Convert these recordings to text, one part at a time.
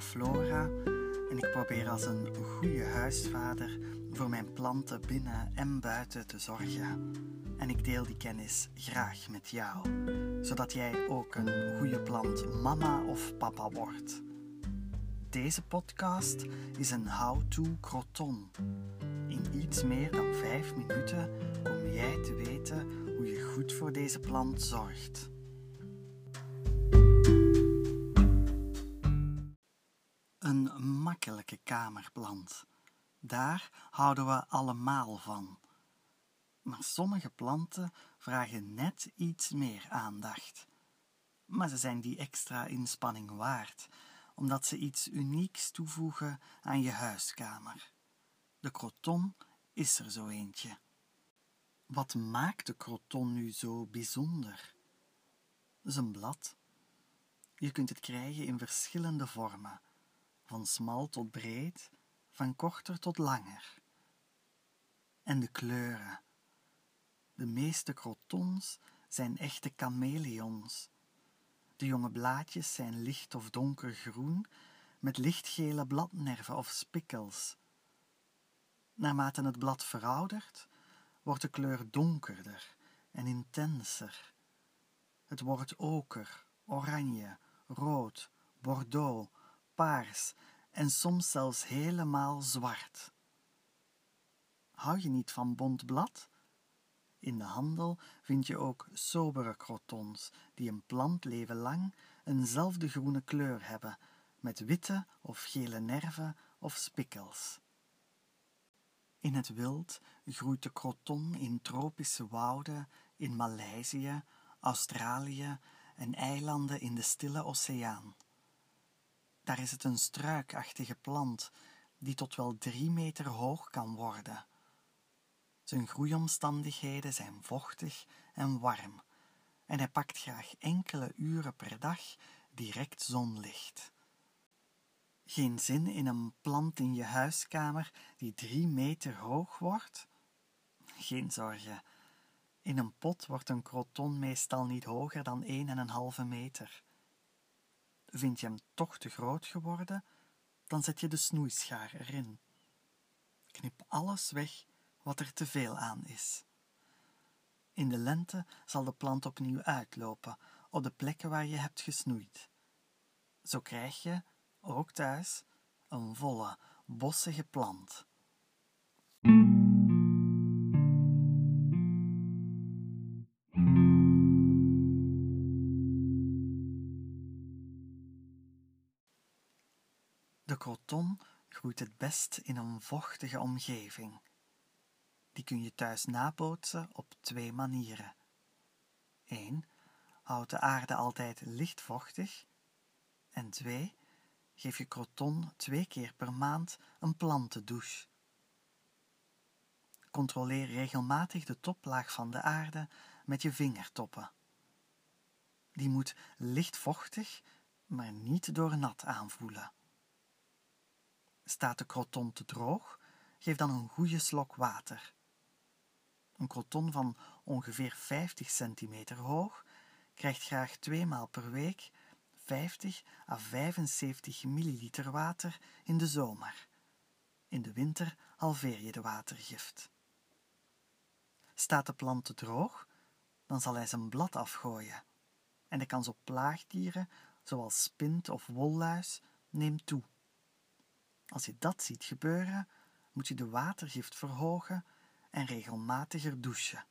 Flora en ik probeer als een goede huisvader voor mijn planten binnen en buiten te zorgen. En ik deel die kennis graag met jou, zodat jij ook een goede plant mama of papa wordt. Deze podcast is een how-to croton. In iets meer dan 5 minuten kom jij te weten hoe je goed voor deze plant zorgt. Een makkelijke kamerplant. Daar houden we allemaal van. Maar sommige planten vragen net iets meer aandacht. Maar ze zijn die extra inspanning waard, omdat ze iets unieks toevoegen aan je huiskamer. De croton is er zo eentje. Wat maakt de croton nu zo bijzonder? Zijn blad. Je kunt het krijgen in verschillende vormen van smal tot breed, van korter tot langer. En de kleuren. De meeste crotons zijn echte chameleons. De jonge blaadjes zijn licht of donkergroen met lichtgele bladnerven of spikkels. Naarmate het blad veroudert, wordt de kleur donkerder en intenser. Het wordt oker, oranje, rood, bordeaux, paars en soms zelfs helemaal zwart. Hou je niet van bont blad? In de handel vind je ook sobere crotons die een plantleven lang eenzelfde groene kleur hebben, met witte of gele nerven of spikkels. In het wild groeit de croton in tropische wouden in Maleisië, Australië en eilanden in de Stille Oceaan. Daar is het een struikachtige plant die tot wel drie meter hoog kan worden. Zijn groeiomstandigheden zijn vochtig en warm en hij pakt graag enkele uren per dag direct zonlicht. Geen zin in een plant in je huiskamer die drie meter hoog wordt? Geen zorgen. In een pot wordt een croton meestal niet hoger dan 1,5 meter. Vind je hem toch te groot geworden, dan zet je de snoeischaar erin. Knip alles weg wat er te veel aan is. In de lente zal de plant opnieuw uitlopen op de plekken waar je hebt gesnoeid. Zo krijg je, ook thuis, een volle, bossige plant. Croton groeit het best in een vochtige omgeving. Die kun je thuis nabootsen op twee manieren. 1. Houd de aarde altijd licht vochtig. En 2. Geef je croton twee keer per maand een plantendouche. Controleer regelmatig de toplaag van de aarde met je vingertoppen. Die moet licht vochtig, maar niet door nat aanvoelen. Staat de croton te droog, geef dan een goede slok water. Een croton van ongeveer 50 centimeter hoog krijgt graag twee maal per week 50 à 75 milliliter water in de zomer. In de winter halveer je de watergift. Staat de plant te droog, dan zal hij zijn blad afgooien en de kans op plaagdieren, zoals spint of wolluis, neemt toe. Als je dat ziet gebeuren, moet je de watergift verhogen en regelmatiger douchen.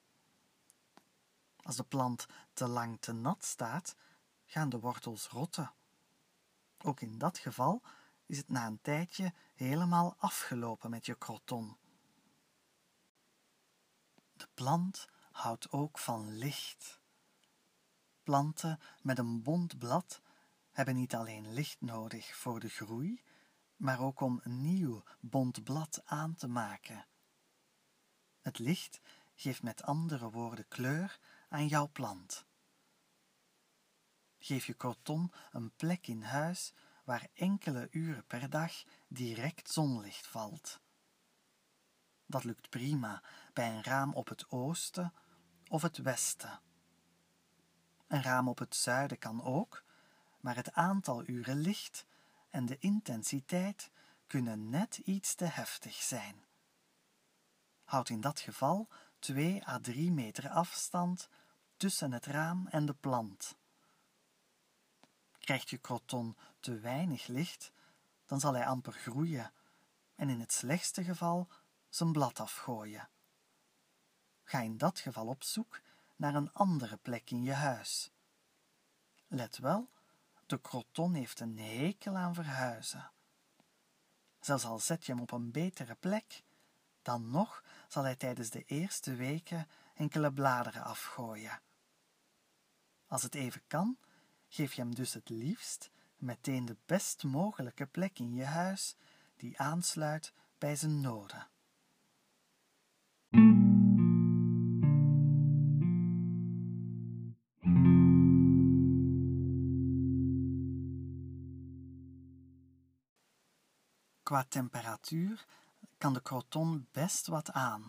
Als de plant te lang te nat staat, gaan de wortels rotten. Ook in dat geval is het na een tijdje helemaal afgelopen met je croton. De plant houdt ook van licht. Planten met een bont blad hebben niet alleen licht nodig voor de groei, maar ook om een nieuw bont blad aan te maken. Het licht geeft met andere woorden kleur aan jouw plant. Geef je croton een plek in huis waar enkele uren per dag direct zonlicht valt. Dat lukt prima bij een raam op het oosten of het westen. Een raam op het zuiden kan ook, maar het aantal uren licht en de intensiteit kunnen net iets te heftig zijn. Houd in dat geval 2 à 3 meter afstand tussen het raam en de plant. Krijgt je croton te weinig licht, dan zal hij amper groeien en in het slechtste geval zijn blad afgooien. Ga in dat geval op zoek naar een andere plek in je huis. Let wel, de croton heeft een hekel aan verhuizen. Zelfs al zet je hem op een betere plek, dan nog zal hij tijdens de eerste weken enkele bladeren afgooien. Als het even kan, geef je hem dus het liefst meteen de best mogelijke plek in je huis die aansluit bij zijn noden. Qua temperatuur kan de croton best wat aan.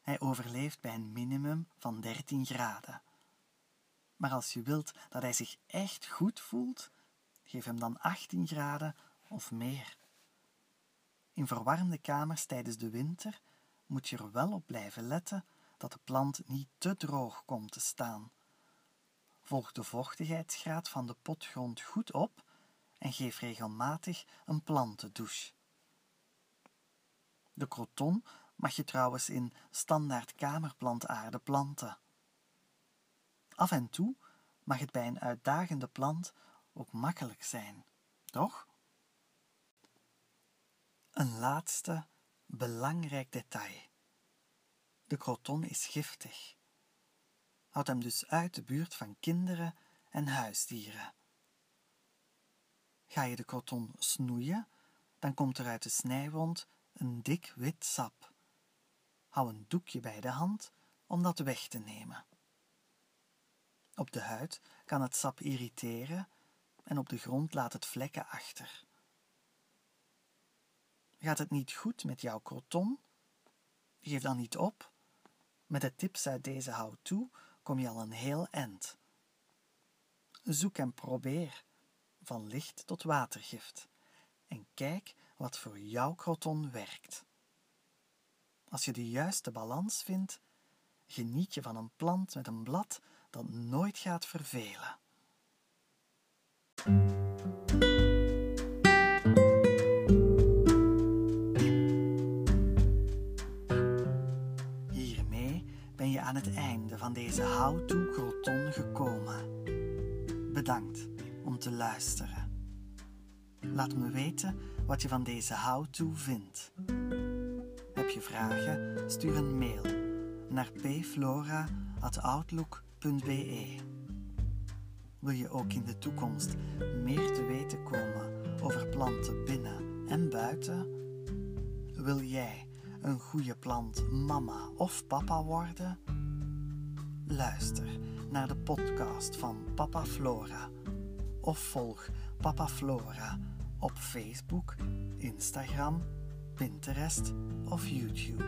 Hij overleeft bij een minimum van 13 graden. Maar als je wilt dat hij zich echt goed voelt, geef hem dan 18 graden of meer. In verwarmde kamers tijdens de winter moet je er wel op blijven letten dat de plant niet te droog komt te staan. Volg de vochtigheidsgraad van de potgrond goed op en geef regelmatig een plantendouche. De croton mag je trouwens in standaard kamerplantaarde planten. Af en toe mag het bij een uitdagende plant ook makkelijk zijn, toch? Een laatste belangrijk detail. De croton is giftig. Houd hem dus uit de buurt van kinderen en huisdieren. Ga je de croton snoeien, dan komt er uit de snijwond een dik wit sap. Hou een doekje bij de hand om dat weg te nemen. Op de huid kan het sap irriteren en op de grond laat het vlekken achter. Gaat het niet goed met jouw croton? Geef dan niet op. Met de tips uit deze how-to kom je al een heel eind. Zoek en probeer, van licht tot watergift, en kijk wat voor jouw croton werkt. Als je de juiste balans vindt, geniet je van een plant met een blad dat nooit gaat vervelen. Hiermee ben je aan het einde van deze How to Croton gekomen. Bedankt om te luisteren. Laat me weten wat je van deze how-to vindt. Heb je vragen? Stuur een mail naar pflora.outlook.be. Wil je ook in de toekomst meer te weten komen over planten binnen en buiten? Wil jij een goede plant mama of papa worden? Luister naar de podcast van Papa Flora of volg Papa Flora op Facebook, Instagram, Pinterest of YouTube.